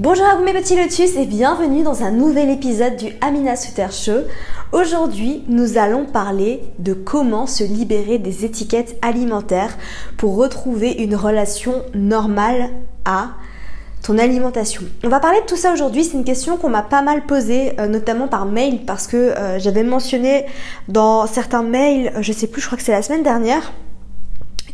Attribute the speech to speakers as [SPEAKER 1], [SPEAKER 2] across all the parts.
[SPEAKER 1] Bonjour à vous mes petits lotus et bienvenue dans un nouvel épisode du Amina Suter Show. Aujourd'hui, nous allons parler de comment se libérer des étiquettes alimentaires pour retrouver une relation normale à ton alimentation. On va parler de tout ça aujourd'hui, c'est une question qu'on m'a pas mal posée, euh, notamment par mail, parce que euh, j'avais mentionné dans certains mails, je sais plus, je crois que c'est la semaine dernière,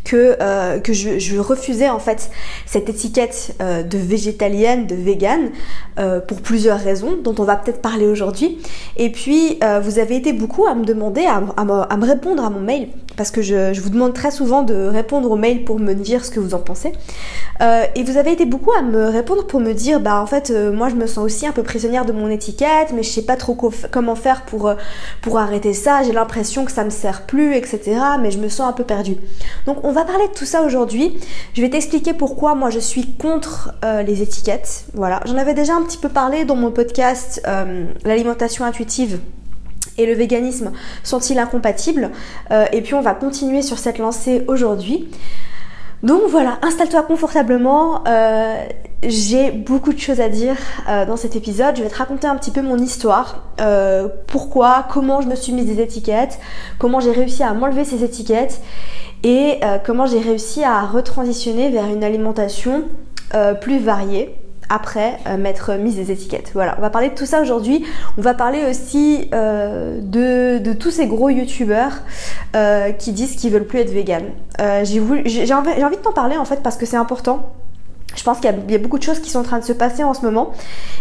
[SPEAKER 1] que, euh, je, refusais en fait cette étiquette euh, de végétalienne, de vegan, euh, pour plusieurs raisons dont on va peut-être parler aujourd'hui. Et puis vous avez été beaucoup à me demander, à, me répondre à mon mail, parce que je, vous demande très souvent de répondre au mail pour me dire ce que vous en pensez. et vous avez été beaucoup à me répondre pour me dire, bah en fait moi je me sens aussi un peu prisonnière de mon étiquette, mais je sais pas trop comment faire pour, pour arrêter ça, j'ai l'impression que ça me sert plus, etc. Mais je me sens un peu perdue. Donc on va parler de tout ça aujourd'hui. Je vais t'expliquer pourquoi moi je suis contre euh, les étiquettes. Voilà, j'en avais déjà un petit peu parlé dans mon podcast euh, L'alimentation intuitive et le véganisme sont-ils incompatibles euh, Et puis on va continuer sur cette lancée aujourd'hui. Donc voilà, installe-toi confortablement. j'ai beaucoup de choses à dire dans cet épisode. Je vais te raconter un petit peu mon histoire. pourquoi, comment je me suis mise des étiquettes, comment j'ai réussi à m'enlever ces étiquettes et euh, comment j'ai réussi à retransitionner vers une alimentation euh, plus variée après euh, m'être mise des étiquettes. Voilà, on va parler de tout ça aujourd'hui. On va parler aussi de, de, tous ces gros youtubeurs qui disent qu'ils veulent plus être vegan. j'ai envie, envie de t'en parler en fait parce que c'est important je pense qu'il y, a beaucoup de choses qui sont en train de se passer en ce moment.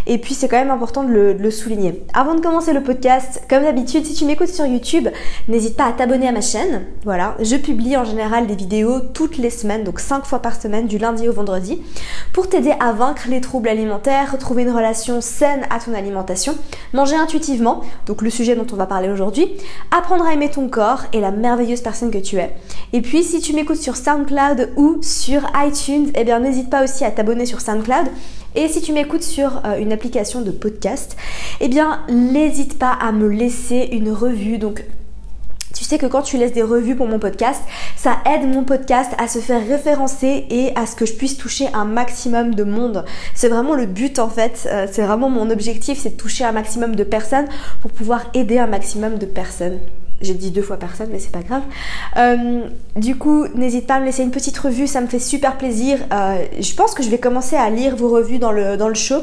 [SPEAKER 1] Et puis c'est quand même important de le, souligner. Avant de commencer le podcast, comme d'habitude, si tu m'écoutes sur YouTube, n'hésite pas à t'abonner à ma chaîne. Voilà, je publie en général des vidéos toutes les semaines, donc 5 fois par semaine, du lundi au vendredi, pour t'aider à vaincre les troubles alimentaires, retrouver une relation saine à ton alimentation, manger intuitivement, donc le sujet dont on va parler aujourd'hui, apprendre à aimer ton corps et la merveilleuse personne que tu es. Et puis si tu m'écoutes sur SoundCloud ou sur iTunes, eh bien n'hésite pas aussi à t'abonner sur SoundCloud. Et si tu m'écoutes sur euh, une application de podcast, eh bien n'hésite pas à me laisser une revue. Donc tu sais que quand tu laisses des revues pour mon podcast, ça aide mon podcast à se faire référencer et à ce que je puisse toucher un maximum de monde. C'est vraiment le but en fait, euh, c'est vraiment mon objectif, c'est de toucher un maximum de personnes pour pouvoir aider un maximum de personnes. J'ai dit deux fois personne, mais c'est pas grave. Euh, du coup, n'hésite pas à me laisser une petite revue, ça me fait super plaisir. Euh, je pense que je vais commencer à lire vos revues dans le, show,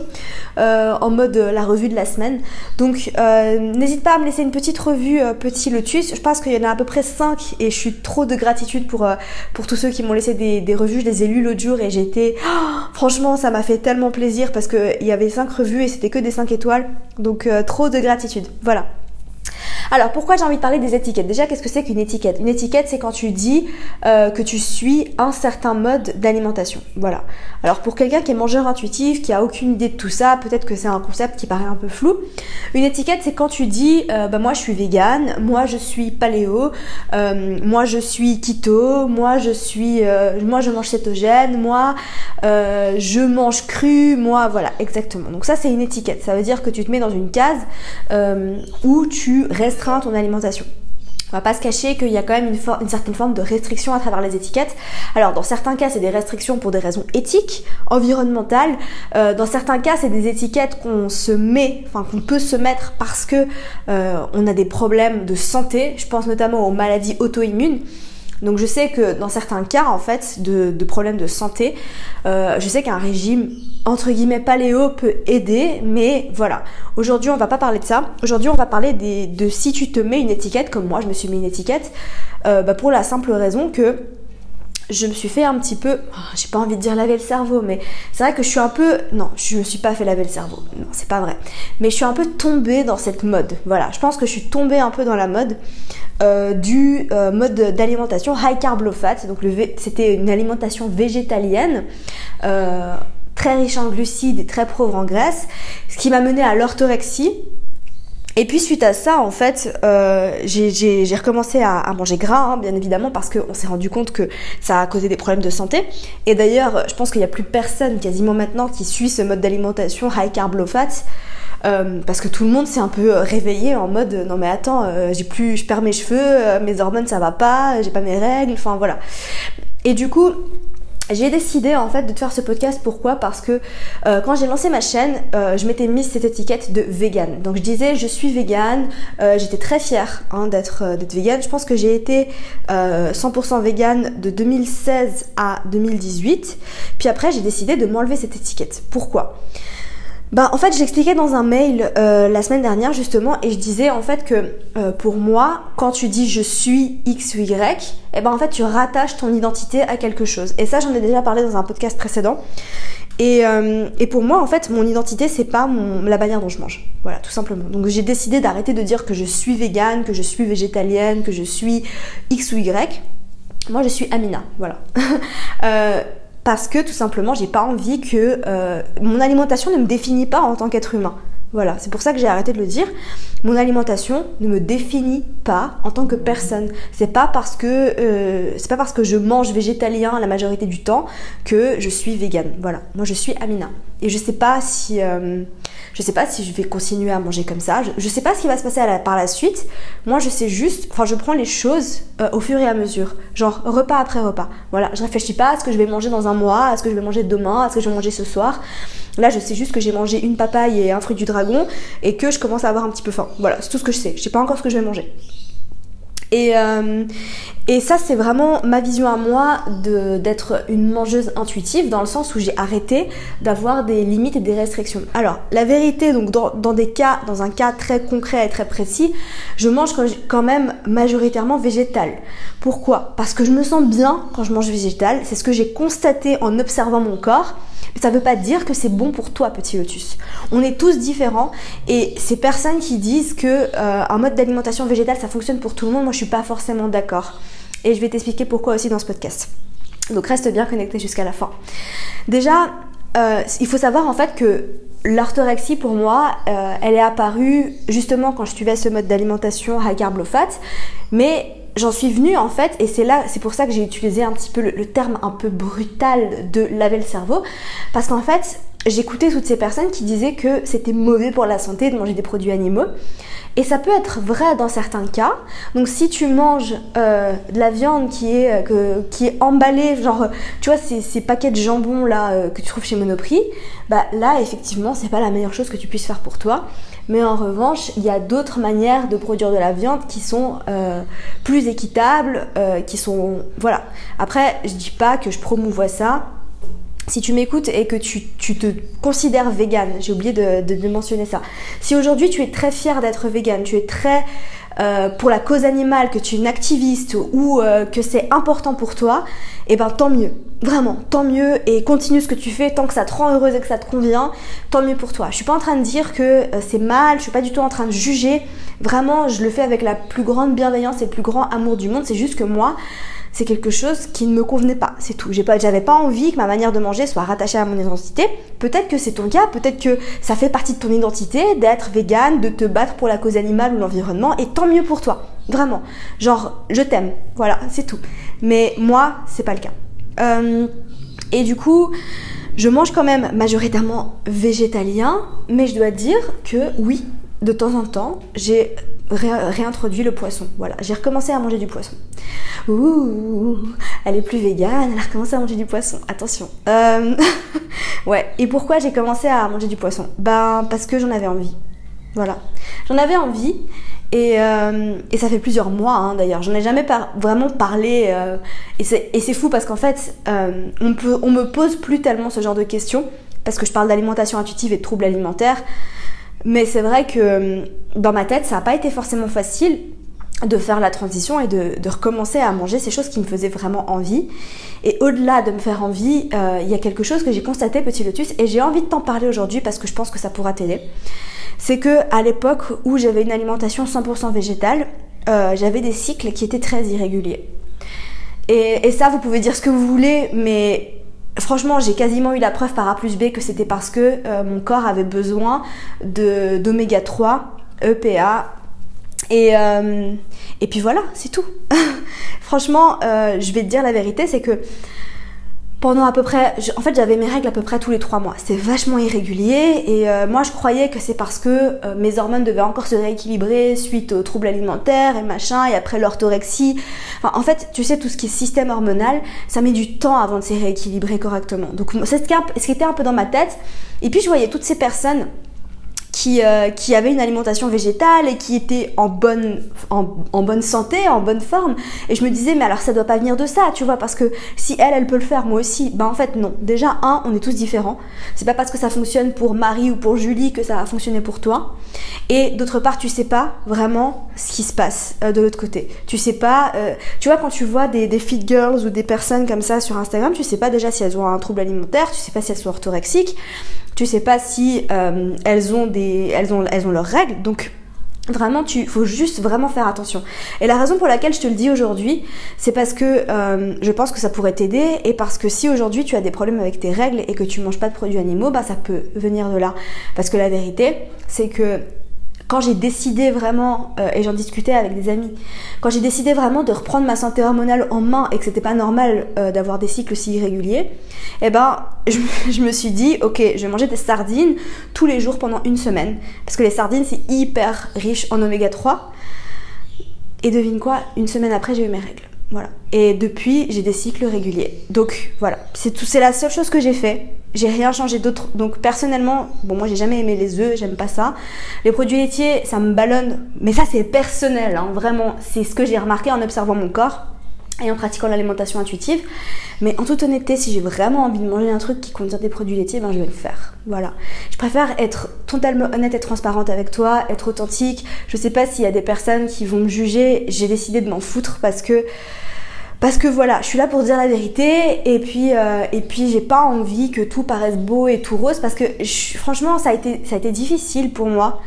[SPEAKER 1] euh, en mode la revue de la semaine. Donc, n'hésite pas à me laisser une petite revue Petit Lotus. Je pense qu'il y en a à peu près 5 et je suis trop de gratitude pour, tous ceux qui m'ont laissé des, revues. Je les ai lues l'autre jour et j'ai été... franchement, ça m'a fait tellement plaisir parce qu'il y avait 5 revues et c'était que des 5 étoiles. Donc, trop de gratitude. Voilà. Alors pourquoi j'ai envie de parler des étiquettes? Déjà, qu'est-ce que c'est qu'une étiquette? Une étiquette, c'est quand tu dis euh, que tu suis un certain mode d'alimentation. Voilà. Alors pour quelqu'un qui est mangeur intuitif, qui a aucune idée de tout ça, peut-être que c'est un concept qui paraît un peu flou. Une étiquette, c'est quand tu dis, euh, bah moi je suis végane, moi je suis paléo, euh, moi je suis keto, moi je suis, moi je mange cétogène, moi je mange cru, moi voilà, exactement. Donc ça c'est une étiquette. Ça veut dire que tu te mets dans une case où tu restes ton alimentation. On va pas se cacher qu'il y a quand même une, certaine forme de restriction à travers les étiquettes. Alors dans certains cas c'est des restrictions pour des raisons éthiques, environnementales. Euh, dans certains cas c'est des étiquettes qu'on se met, enfin qu'on peut se mettre parce que euh, on a des problèmes de santé. Je pense notamment aux maladies auto-immunes. Donc je sais que dans certains cas en fait de, problèmes de santé, euh, je sais qu'un régime entre guillemets paléo peut aider, mais voilà. Aujourd'hui on va pas parler de ça. Aujourd'hui on va parler de si tu te mets une étiquette comme moi je me suis mis une étiquette, euh, bah, pour la simple raison que je me suis fait un petit peu, oh, j'ai pas envie de dire laver le cerveau, mais c'est vrai que je suis un peu, non, je me suis pas fait laver le cerveau, non, c'est pas vrai, mais je suis un peu tombée dans cette mode. Voilà, je pense que je suis tombée un peu dans la mode euh, du euh, mode d'alimentation high carb low fat. Donc c'était une alimentation végétalienne très riche en glucides et très pauvre en graisse, ce qui m'a mené à l'orthorexie. Et puis suite à ça, en fait, euh, j'ai recommencé à, manger gras, hein, bien évidemment, parce qu'on s'est rendu compte que ça a causé des problèmes de santé. Et d'ailleurs, je pense qu'il n'y a plus personne quasiment maintenant qui suit ce mode d'alimentation high carb low fat. Euh, parce que tout le monde s'est un peu réveillé en mode non mais attends euh, j'ai plus je perds mes cheveux mes hormones ça va pas j'ai pas mes règles enfin voilà et du coup j'ai décidé en fait de te faire ce podcast pourquoi? Parce que euh, quand j'ai lancé ma chaîne, euh, je m'étais mise cette étiquette de vegan. Donc je disais je suis vegan, euh, j'étais très fière hein, d'être d'être vegan. Je pense que j'ai été 100% vegan de 2016 à 2018. Puis après j'ai décidé de m'enlever cette étiquette. Pourquoi? Bah, en fait, je l'expliquais dans un mail euh, la semaine dernière justement, et je disais en fait que euh, pour moi, quand tu dis je suis X ou Y, eh ben en fait tu rattaches ton identité à quelque chose. Et ça, j'en ai déjà parlé dans un podcast précédent. Et, euh, et pour moi, en fait, mon identité, c'est pas la manière dont je mange. Voilà, tout simplement. Donc j'ai décidé d'arrêter de dire que je suis végane, que je suis végétalienne, que je suis X ou Y. Moi, je suis Amina. Voilà. parce que tout simplement j'ai pas envie que euh, mon alimentation ne me définit pas en tant qu'être humain. Voilà, c'est pour ça que j'ai arrêté de le dire. Mon alimentation ne me définit pas en tant que personne. C'est pas parce que euh, c'est pas parce que je mange végétalien la majorité du temps que je suis végane. Voilà, moi je suis Amina et je sais pas si euh, je sais pas si je vais continuer à manger comme ça. Je, sais pas ce qui va se passer par la suite. Moi, je sais juste, enfin, je prends les choses euh, au fur et à mesure. Genre, repas après repas. Voilà, je réfléchis pas à ce que je vais manger dans un mois, à ce que je vais manger demain, à ce que je vais manger ce soir. Là, je sais juste que j'ai mangé une papaye et un fruit du dragon et que je commence à avoir un petit peu faim. Voilà, c'est tout ce que je sais. Je sais pas encore ce que je vais manger. Et, euh, et ça, c'est vraiment ma vision à moi d'être une mangeuse intuitive, dans le sens où j'ai arrêté d'avoir des limites et des restrictions. Alors, la vérité, donc dans, dans, des cas, dans un cas très concret et très précis, je mange quand même majoritairement végétal. Pourquoi? Parce que je me sens bien quand je mange végétal. C'est ce que j'ai constaté en observant mon corps. Ça ne veut pas dire que c'est bon pour toi, petit lotus. On est tous différents et ces personnes qui disent que euh, mode d'alimentation végétale ça fonctionne pour tout le monde, moi je suis pas forcément d'accord. Et je vais t'expliquer pourquoi aussi dans ce podcast. Donc reste bien connecté jusqu'à la fin. Déjà, euh, il faut savoir en fait que l'orthorexie pour moi, euh, elle est apparue justement quand je suivais ce mode d'alimentation high carb low fat, mais j'en suis venue en fait, et c'est là, c'est pour ça que j'ai utilisé un petit peu le, terme un peu brutal de laver le cerveau, parce qu'en fait, j'écoutais toutes ces personnes qui disaient que c'était mauvais pour la santé de manger des produits animaux. Et ça peut être vrai dans certains cas. Donc si tu manges euh, de la viande qui est, euh, qui est emballée, genre tu vois ces, paquets de jambon là euh, que tu trouves chez Monoprix, bah là effectivement c'est pas la meilleure chose que tu puisses faire pour toi. Mais en revanche, il y a d'autres manières de produire de la viande qui sont plus équitables, qui sont voilà. Après, je dis pas que je promouvois ça si tu m'écoutes et que tu, te considères vegan, j'ai oublié de, mentionner ça. Si aujourd'hui tu es très fier d'être vegan, tu es très euh, pour la cause animale, que tu es une activiste ou euh, que c'est important pour toi, et eh ben tant mieux. Vraiment, tant mieux et continue ce que tu fais tant que ça te rend heureuse et que ça te convient, tant mieux pour toi. Je suis pas en train de dire que euh, c'est mal, je suis pas du tout en train de juger. Vraiment, je le fais avec la plus grande bienveillance et le plus grand amour du monde. C'est juste que moi, c'est quelque chose qui ne me convenait pas, c'est tout. J'avais pas envie que ma manière de manger soit rattachée à mon identité. Peut-être que c'est ton cas, peut-être que ça fait partie de ton identité d'être végane, de te battre pour la cause animale ou l'environnement, et tant mieux pour toi, vraiment. Genre, je t'aime, voilà, c'est tout. Mais moi, c'est pas le cas. Euh, et du coup, je mange quand même majoritairement végétalien, mais je dois dire que oui, de temps en temps, j'ai réintroduit le poisson. Voilà, j'ai recommencé à manger du poisson. Ouh, elle est plus végane, elle a recommencé à manger du poisson. Attention. Euh, ouais, et pourquoi j'ai commencé à manger du poisson? Ben, parce que j'en avais envie. Voilà. J'en avais envie et, euh, ça fait plusieurs mois hein, d'ailleurs. J'en ai jamais vraiment parlé. Euh, et c'est fou parce qu'en fait, on, on me pose plus tellement ce genre de questions parce que je parle d'alimentation intuitive et de troubles alimentaires. Mais c'est vrai que euh, dans ma tête, ça n'a pas été forcément facile de faire la transition et de, recommencer à manger ces choses qui me faisaient vraiment envie. Et au-delà de me faire envie, euh, il y a quelque chose que j'ai constaté, petit lotus, et j'ai envie de t'en parler aujourd'hui parce que je pense que ça pourra t'aider. C'est que à l'époque où j'avais une alimentation 100% végétale, euh, j'avais des cycles qui étaient très irréguliers. Et, et ça, vous pouvez dire ce que vous voulez, mais franchement, j'ai quasiment eu la preuve par A plus B que c'était parce que euh, mon corps avait besoin d'oméga 3, EPA. Et, euh, et puis voilà, c'est tout. franchement, je vais te dire la vérité, c'est que pendant à peu près, en fait j'avais mes règles à peu près tous les trois mois. C'est vachement irrégulier et euh, moi je croyais que c'est parce que euh, mes hormones devaient encore se rééquilibrer suite aux troubles alimentaires et machin et après l'orthorexie. Enfin, en fait, tu sais tout ce qui est système hormonal, ça met du temps avant de se rééquilibrer correctement. Donc c'est ce qui était un peu dans ma tête. Et puis je voyais toutes ces personnes qui, euh, qui avait une alimentation végétale et qui était en bonne, en, bonne santé, en bonne forme. Et je me disais, mais alors ça doit pas venir de ça, tu vois, parce que si elle, elle peut le faire, moi aussi, ben en fait non. Déjà, un, on est tous différents. C'est pas parce que ça fonctionne pour Marie ou pour Julie que ça va fonctionner pour toi. Et d'autre part, tu sais pas vraiment ce qui se passe euh, de l'autre côté. Tu sais pas, euh, tu vois, quand tu vois des, des fit girls ou des personnes comme ça sur Instagram, tu sais pas déjà si elles ont un trouble alimentaire, tu sais pas si elles sont orthorexiques tu sais pas si euh, elles ont des elles ont elles ont leurs règles donc Vraiment, tu faut juste vraiment faire attention. Et la raison pour laquelle je te le dis aujourd'hui, c'est parce que euh, je pense que ça pourrait t'aider et parce que si aujourd'hui tu as des problèmes avec tes règles et que tu manges pas de produits animaux, bah ça peut venir de là. Parce que la vérité, c'est que quand j'ai décidé vraiment, euh, et j'en discutais avec des amis, quand j'ai décidé vraiment de reprendre ma santé hormonale en main et que c'était pas normal euh, d'avoir des cycles si irréguliers, eh ben, je, me suis dit, ok, je vais manger des sardines tous les jours pendant une semaine. Parce que les sardines, c'est hyper riche en oméga 3. Et devine quoi, une semaine après, j'ai eu mes règles. Voilà. Et depuis, j'ai des cycles réguliers. Donc voilà, c'est c'est la seule chose que j'ai fait. J'ai rien changé d'autre. Donc personnellement, bon moi j'ai jamais aimé les œufs, j'aime pas ça. Les produits laitiers, ça me ballonne, mais ça c'est personnel, hein, vraiment. C'est ce que j'ai remarqué en observant mon corps et en pratiquant l'alimentation intuitive. Mais en toute honnêteté, si j'ai vraiment envie de manger un truc qui contient des produits laitiers, ben je vais le faire. Voilà. Je préfère être totalement honnête et transparente avec toi, être authentique. Je sais pas s'il y a des personnes qui vont me juger. J'ai décidé de m'en foutre parce que parce que voilà, je suis là pour dire la vérité et puis euh, et puis j'ai pas envie que tout paraisse beau et tout rose parce que franchement ça a été difficile pour moi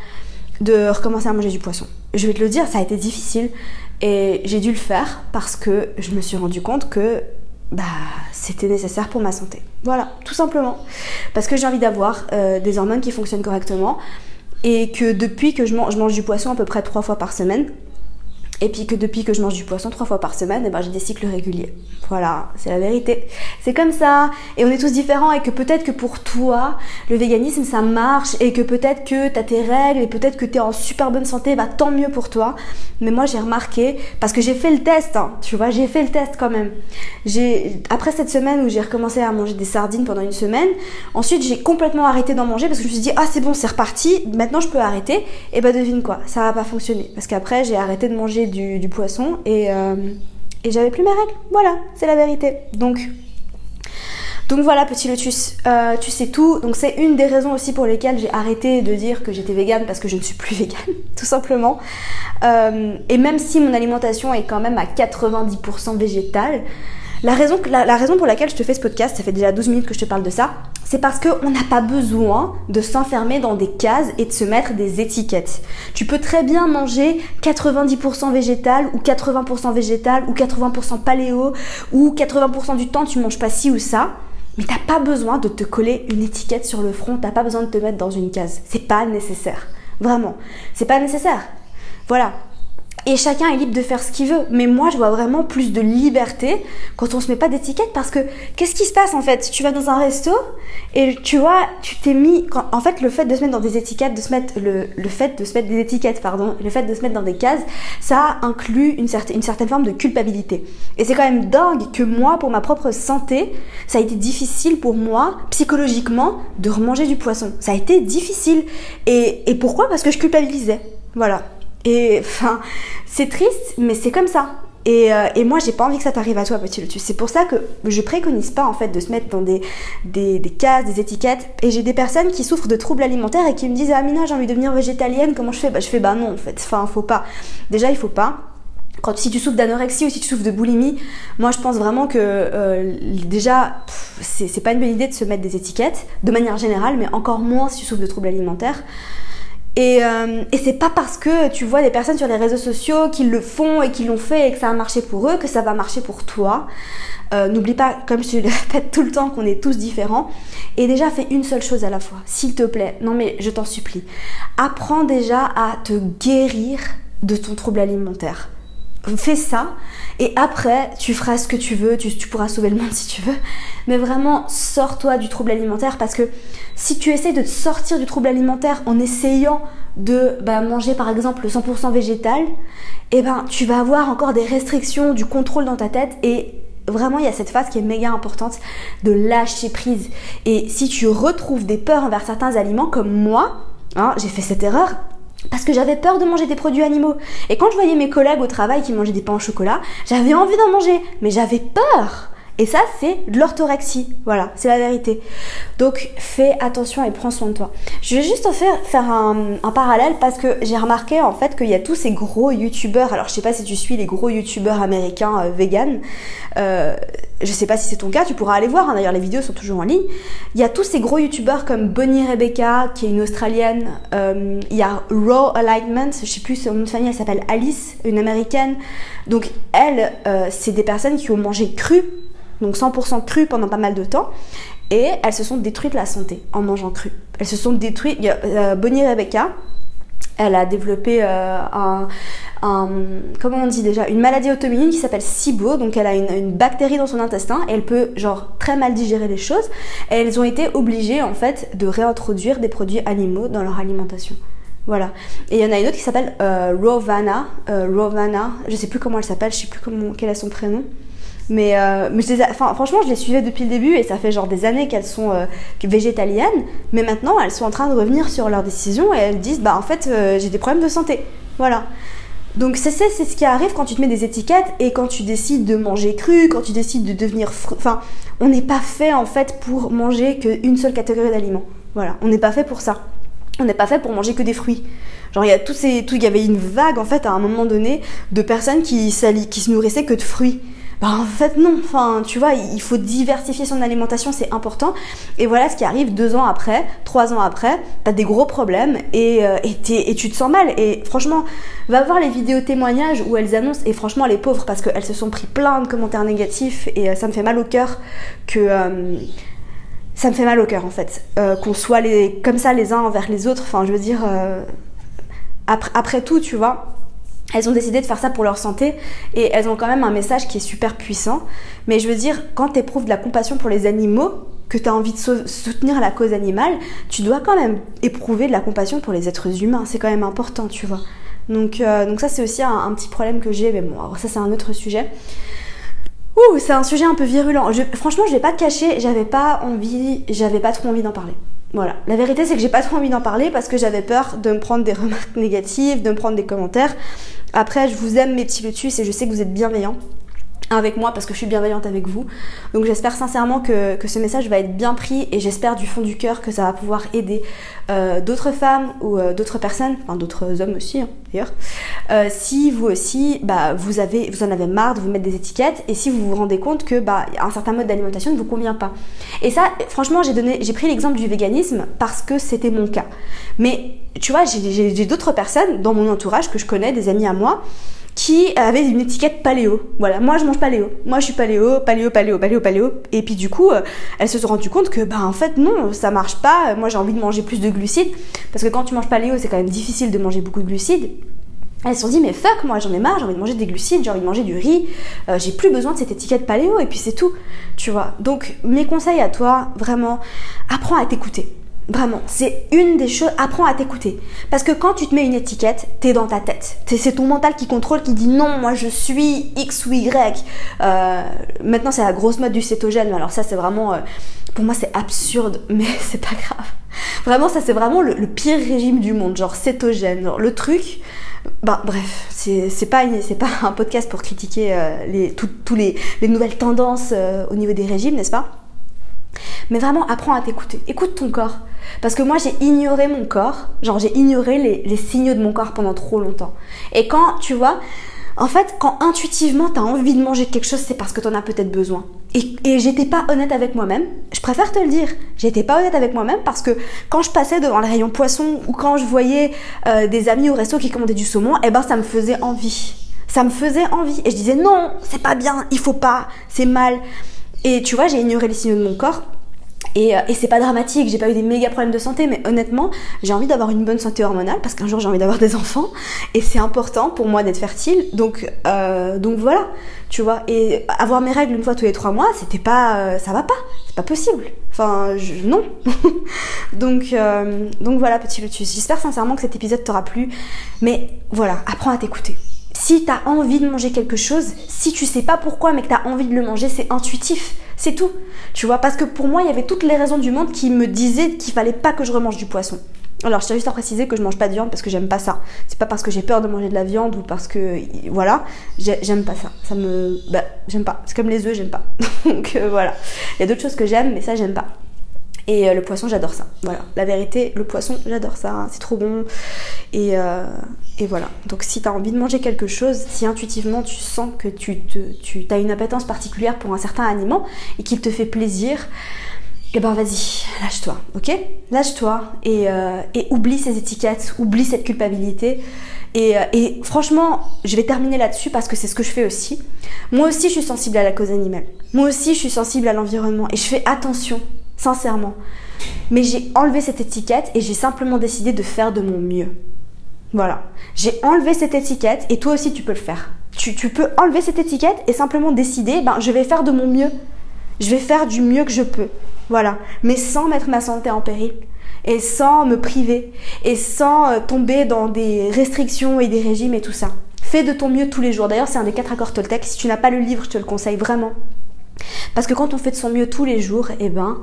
[SPEAKER 1] de recommencer à manger du poisson. Je vais te le dire, ça a été difficile et j'ai dû le faire parce que je me suis rendu compte que bah c'était nécessaire pour ma santé. Voilà, tout simplement parce que j'ai envie d'avoir euh, des hormones qui fonctionnent correctement et que depuis que je mange du poisson à peu près trois fois par semaine et puis que depuis que je mange du poisson trois fois par semaine, eh ben, j'ai des cycles réguliers. Voilà, c'est la vérité. C'est comme ça. Et on est tous différents et que peut-être que pour toi, le véganisme, ça marche et que peut-être que tu as tes règles et peut-être que tu es en super bonne santé, bah tant mieux pour toi. Mais moi, j'ai remarqué, parce que j'ai fait le test, hein, tu vois, j'ai fait le test quand même. J'ai Après cette semaine où j'ai recommencé à manger des sardines pendant une semaine, ensuite j'ai complètement arrêté d'en manger parce que je me suis dit, ah c'est bon, c'est reparti, maintenant je peux arrêter. Et bah devine quoi, ça va pas fonctionner. Parce qu'après, j'ai arrêté de manger du, poisson et, euh, et j'avais plus mes règles. Voilà, c'est la vérité. Donc, donc voilà, petit lotus, euh, tu sais tout. Donc c'est une des raisons aussi pour lesquelles j'ai arrêté de dire que j'étais végane parce que je ne suis plus végane, tout simplement. Euh, et même si mon alimentation est quand même à 90% végétale, la raison, pour laquelle je te fais ce podcast, ça fait déjà 12 minutes que je te parle de ça, c'est parce qu'on n'a pas besoin de s'enfermer dans des cases et de se mettre des étiquettes. Tu peux très bien manger 90% végétal ou 80% végétal ou 80% paléo ou 80% du temps tu manges pas ci ou ça. Mais t'as pas besoin de te coller une étiquette sur le front, t'as pas besoin de te mettre dans une case. C'est pas nécessaire. Vraiment. C'est pas nécessaire. Voilà. Et chacun est libre de faire ce qu'il veut. Mais moi, je vois vraiment plus de liberté quand on se met pas d'étiquette parce que qu'est-ce qui se passe en fait? Tu vas dans un resto et tu vois, tu t'es mis. en fait, le fait de se mettre dans des étiquettes, de se mettre le, le fait de se mettre des étiquettes, pardon, le fait de se mettre dans des cases, ça inclut une certaine, une certaine forme de culpabilité. Et c'est quand même dingue que moi, pour ma propre santé, ça a été difficile pour moi psychologiquement de remanger du poisson. Ça a été difficile. Et, et pourquoi? Parce que je culpabilisais. Voilà. Et enfin, c'est triste, mais c'est comme ça. Et, euh, et, moi, j'ai pas envie que ça t'arrive à toi, petit lotus. C'est pour ça que je préconise pas en fait de se mettre dans des, des, des cases, des étiquettes. Et j'ai des personnes qui souffrent de troubles alimentaires et qui me disent Ah, Mina, j'ai envie de devenir végétalienne, comment je fais? Bah, je fais Bah, non, en fait. Enfin, faut pas. Déjà, il faut pas. Quand, si tu souffres d'anorexie ou si tu souffres de boulimie, moi je pense vraiment que euh, déjà c'est pas une bonne idée de se mettre des étiquettes de manière générale, mais encore moins si tu souffres de troubles alimentaires. Et, euh, et c'est pas parce que tu vois des personnes sur les réseaux sociaux qui le font et qui l'ont fait et que ça a marché pour eux que ça va marcher pour toi. Euh, n'oublie pas, comme je le répète tout le temps, qu'on est tous différents. Et déjà, fais une seule chose à la fois, s'il te plaît. Non mais je t'en supplie. Apprends déjà à te guérir de ton trouble alimentaire. Fais ça et après tu feras ce que tu veux, tu, pourras sauver le monde si tu veux. Mais vraiment, sors-toi du trouble alimentaire parce que si tu essaies de te sortir du trouble alimentaire en essayant de bah, manger par exemple 100% végétal, eh ben tu vas avoir encore des restrictions, du contrôle dans ta tête et vraiment il y a cette phase qui est méga importante de lâcher prise. Et si tu retrouves des peurs envers certains aliments comme moi, hein, j'ai fait cette erreur parce que j'avais peur de manger des produits animaux. Et quand je voyais mes collègues au travail qui mangeaient des pains au chocolat, j'avais envie d'en manger, mais j'avais peur. Et ça, c'est de l'orthorexie. Voilà, c'est la vérité. Donc, fais attention et prends soin de toi. Je vais juste en faire, un, parallèle parce que j'ai remarqué en fait qu'il y a tous ces gros youtubeurs. Alors, je sais pas si tu suis les gros youtubeurs américains euh, vegan. Euh, je sais pas si c'est ton cas, tu pourras aller voir. Hein. D'ailleurs, les vidéos sont toujours en ligne. Il y a tous ces gros youtubeurs comme Bonnie Rebecca, qui est une australienne. Euh, il y a Raw Alignment, je sais plus son nom de famille, elle s'appelle Alice, une américaine. Donc, elle, euh, c'est des personnes qui ont mangé cru donc 100% cru pendant pas mal de temps. Et elles se sont détruites la santé en mangeant cru. Elles se sont détruites. Euh, Bonnie Rebecca, elle a développé euh, un, comment on dit déjà, une maladie auto-immune qui s'appelle SIBO. Donc elle a une, bactérie dans son intestin et elle peut genre très mal digérer les choses. Et elles ont été obligées en fait de réintroduire des produits animaux dans leur alimentation. Voilà. Et il y en a une autre qui s'appelle euh, Rovana. Euh, Rovana, je sais plus comment elle s'appelle, je sais plus quel est son prénom. Mais, euh, mais je franchement, je les suivais depuis le début et ça fait genre des années qu'elles sont euh, végétaliennes. Mais maintenant, elles sont en train de revenir sur leurs décisions et elles disent Bah, en fait, euh, j'ai des problèmes de santé. Voilà. Donc, c'est ce qui arrive quand tu te mets des étiquettes et quand tu décides de manger cru, quand tu décides de devenir. Enfin, on n'est pas fait en fait pour manger qu'une seule catégorie d'aliments. Voilà. On n'est pas fait pour ça. On n'est pas fait pour manger que des fruits. Genre, il y a tous ces. Il y avait une vague en fait à un moment donné de personnes qui, qui se nourrissaient que de fruits. Bah, en fait non, enfin tu vois, il faut diversifier son alimentation, c'est important. Et voilà ce qui arrive deux ans après, trois ans après, t'as des gros problèmes et, euh, et, tu te sens mal. Et franchement, va voir les vidéos témoignages où elles annoncent, et franchement les pauvres, parce qu'elles se sont pris plein de commentaires négatifs et euh, ça me fait mal au cœur que... Euh, ça me fait mal au cœur en fait, qu'on soit les, comme ça les uns envers les autres. Enfin, je veux dire, après, après tout, tu vois, elles ont décidé de faire ça pour leur santé et elles ont quand même un message qui est super puissant. Mais je veux dire, quand tu éprouves de la compassion pour les animaux, que tu as envie de soutenir la cause animale, tu dois quand même éprouver de la compassion pour les êtres humains. C'est quand même important, tu vois. Donc, euh, ça, c'est aussi un, petit problème que j'ai. Mais bon, alors ça, c'est un autre sujet. Ouh, c'est un sujet un peu virulent. franchement, je vais pas te cacher, j'avais pas envie, j'avais pas trop envie d'en parler. Voilà. La vérité, c'est que j'ai pas trop envie d'en parler parce que j'avais peur de me prendre des remarques négatives, de me prendre des commentaires. Après, je vous aime mes petits lotus et je sais que vous êtes bienveillants avec moi parce que je suis bienveillante avec vous. Donc j'espère sincèrement que, ce message va être bien pris et j'espère du fond du cœur que ça va pouvoir aider euh, d'autres femmes ou euh, d'autres personnes, enfin d'autres hommes aussi hein, d'ailleurs. Euh, si vous aussi, bah, vous, avez, vous en avez marre de vous mettre des étiquettes et si vous vous rendez compte que bah, un certain mode d'alimentation ne vous convient pas. Et ça, franchement, j'ai donné, j'ai pris l'exemple du véganisme parce que c'était mon cas. Mais tu vois, j'ai d'autres personnes dans mon entourage que je connais, des amis à moi, qui avait une étiquette paléo. Voilà, moi je mange paléo. Moi je suis paléo, paléo, paléo, paléo, paléo. Et puis du coup, euh, elles se sont rendues compte que bah en fait non, ça marche pas. Moi j'ai envie de manger plus de glucides parce que quand tu manges paléo, c'est quand même difficile de manger beaucoup de glucides. Elles se sont dit mais fuck moi j'en ai marre, j'ai envie de manger des glucides, j'ai envie de manger du riz, euh, j'ai plus besoin de cette étiquette paléo et puis c'est tout, tu vois. Donc mes conseils à toi, vraiment, apprends à t'écouter. Vraiment, c'est une des choses, apprends à t'écouter. Parce que quand tu te mets une étiquette, t'es dans ta tête. C'est ton mental qui contrôle, qui dit non, moi je suis X ou Y. Euh, maintenant c'est la grosse mode du cétogène, alors ça c'est vraiment, euh, pour moi c'est absurde, mais c'est pas grave. Vraiment ça c'est vraiment le, pire régime du monde, genre cétogène. le truc, bah bref, c'est pas, pas un podcast pour critiquer euh, tous les, les, nouvelles tendances au niveau des régimes, n'est-ce pas? Mais vraiment, apprends à t'écouter. Écoute ton corps. Parce que moi, j'ai ignoré mon corps. Genre, j'ai ignoré les, signaux de mon corps pendant trop longtemps. Et quand, tu vois, En fait, quand intuitivement tu as envie de manger quelque chose, c'est parce que tu en as peut-être besoin. Et, j'étais pas honnête avec moi-même. Je préfère te le dire. J'étais pas honnête avec moi-même parce que quand je passais devant le rayon poisson ou quand je voyais euh, des amis au resto qui commandaient du saumon, eh ben ça me faisait envie. Ça me faisait envie. Et je disais non, c'est pas bien, il faut pas, c'est mal. Et tu vois, j'ai ignoré les signaux de mon corps euh, et, c'est pas dramatique, j'ai pas eu des méga problèmes de santé, mais honnêtement, j'ai envie d'avoir une bonne santé hormonale parce qu'un jour j'ai envie d'avoir des enfants et c'est important pour moi d'être fertile. Donc, euh, donc voilà, tu vois. Et avoir mes règles une fois tous les trois mois, c'était pas, euh, ça va pas, c'est pas possible. Enfin, non. donc, donc voilà, petit lotus. J'espère sincèrement que cet épisode t'aura plu, mais voilà, apprends à t'écouter. Si t'as envie de manger quelque chose, si tu sais pas pourquoi mais que t'as envie de le manger, c'est intuitif. C'est tout. Tu vois, parce que pour moi, il y avait toutes les raisons du monde qui me disaient qu'il fallait pas que je remange du poisson. Alors, je tiens juste à préciser que je mange pas de viande parce que j'aime pas ça. C'est pas parce que j'ai peur de manger de la viande ou parce que. Voilà, j'aime pas ça. Ça me. Bah, j'aime pas. C'est comme les œufs, j'aime pas. Donc euh, voilà. Il y a d'autres choses que j'aime, mais ça, j'aime pas. Et euh, le poisson, j'adore ça. Voilà. La vérité, le poisson, j'adore ça. C'est trop bon. Et, euh, et, voilà. Donc, si tu as envie de manger quelque chose, si intuitivement tu sens que tu, te, tu as une appétence particulière pour un certain aliment et qu'il te fait plaisir, eh ben vas-y, lâche-toi, ok? Lâche-toi et, euh, et, oublie ces étiquettes, oublie cette culpabilité. Et, et franchement, je vais terminer là-dessus parce que c'est ce que je fais aussi. Moi aussi, je suis sensible à la cause animale. Moi aussi, je suis sensible à l'environnement et je fais attention sincèrement. Mais j'ai enlevé cette étiquette et j'ai simplement décidé de faire de mon mieux. Voilà. J'ai enlevé cette étiquette et toi aussi tu peux le faire. Tu, peux enlever cette étiquette et simplement décider, ben je vais faire de mon mieux. Je vais faire du mieux que je peux. Voilà. Mais sans mettre ma santé en péril et sans me priver et sans euh, tomber dans des restrictions et des régimes et tout ça. Fais de ton mieux tous les jours. D'ailleurs, c'est un des quatre accords Toltec. Si tu n'as pas le livre, je te le conseille vraiment. Parce que quand on fait de son mieux tous les jours, eh ben,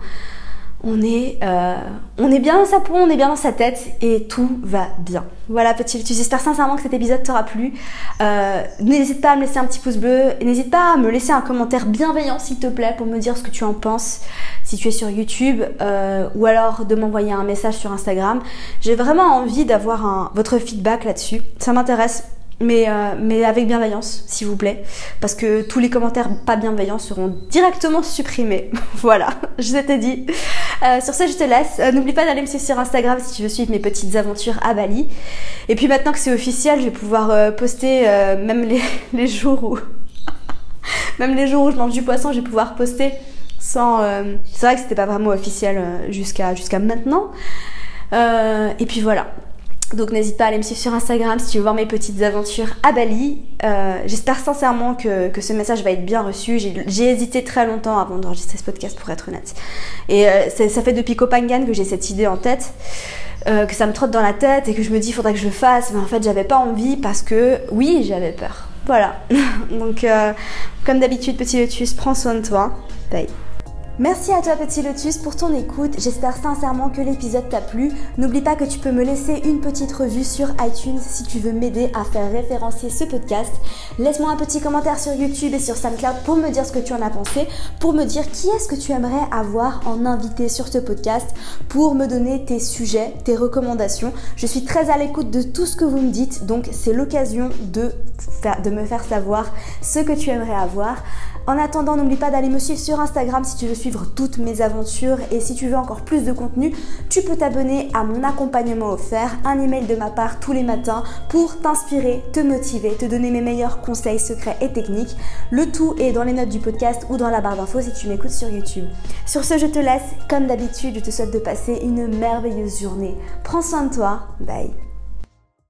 [SPEAKER 1] on est, euh, on est bien dans sa peau, on est bien dans sa tête et tout va bien. Voilà, petit J'espère sincèrement que cet épisode t'aura plu. Euh, n'hésite pas à me laisser un petit pouce bleu. N'hésite pas à me laisser un commentaire bienveillant, s'il te plaît, pour me dire ce que tu en penses si tu es sur YouTube euh, ou alors de m'envoyer un message sur Instagram. J'ai vraiment envie d'avoir votre feedback là-dessus. Ça m'intéresse mais, euh, mais avec bienveillance, s'il vous plaît, parce que tous les commentaires pas bienveillants seront directement supprimés. voilà, je t'ai dit. Euh, sur ce, je te laisse. Euh, n'oublie pas d'aller me suivre sur Instagram si tu veux suivre mes petites aventures à Bali. Et puis maintenant que c'est officiel, je vais pouvoir poster même les, jours où... même les jours où je mange du poisson, je vais pouvoir poster sans... c'est vrai que c'était pas vraiment officiel jusqu'à maintenant. et puis voilà. Donc n'hésite pas à aller me suivre sur Instagram si tu veux voir mes petites aventures à Bali. Euh, j'espère sincèrement que, ce message va être bien reçu. J'ai hésité très longtemps avant d'enregistrer ce podcast pour être honnête. Et euh, ça fait depuis Copenhague que j'ai cette idée en tête, euh, que ça me trotte dans la tête et que je me dis faudrait que je le fasse. Mais en fait j'avais pas envie parce que oui j'avais peur. Voilà. Donc comme d'habitude petit lotus, prends soin de toi. Bye. Merci à toi Petit Lotus pour ton écoute, j'espère sincèrement que l'épisode t'a plu. N'oublie pas que tu peux me laisser une petite revue sur iTunes si tu veux m'aider à faire référencier ce podcast. Laisse-moi un petit commentaire sur YouTube et sur SoundCloud pour me dire ce que tu en as pensé, pour me dire qui est-ce que tu aimerais avoir en invité sur ce podcast, pour me donner tes sujets, tes recommandations. Je suis très à l'écoute de tout ce que vous me dites, donc c'est l'occasion de, de me faire savoir ce que tu aimerais avoir. En attendant, n'oublie pas d'aller me suivre sur Instagram si tu veux suivre toutes mes aventures et si tu veux encore plus de contenu, tu peux t'abonner à mon accompagnement offert, un email de ma part tous les matins pour t'inspirer, te motiver, te donner mes meilleurs conseils secrets et techniques. Le tout est dans les notes du podcast ou dans la barre d'infos si tu m'écoutes sur YouTube. Sur ce, je te laisse. Comme d'habitude, je te souhaite de passer une merveilleuse journée. Prends soin de toi. Bye.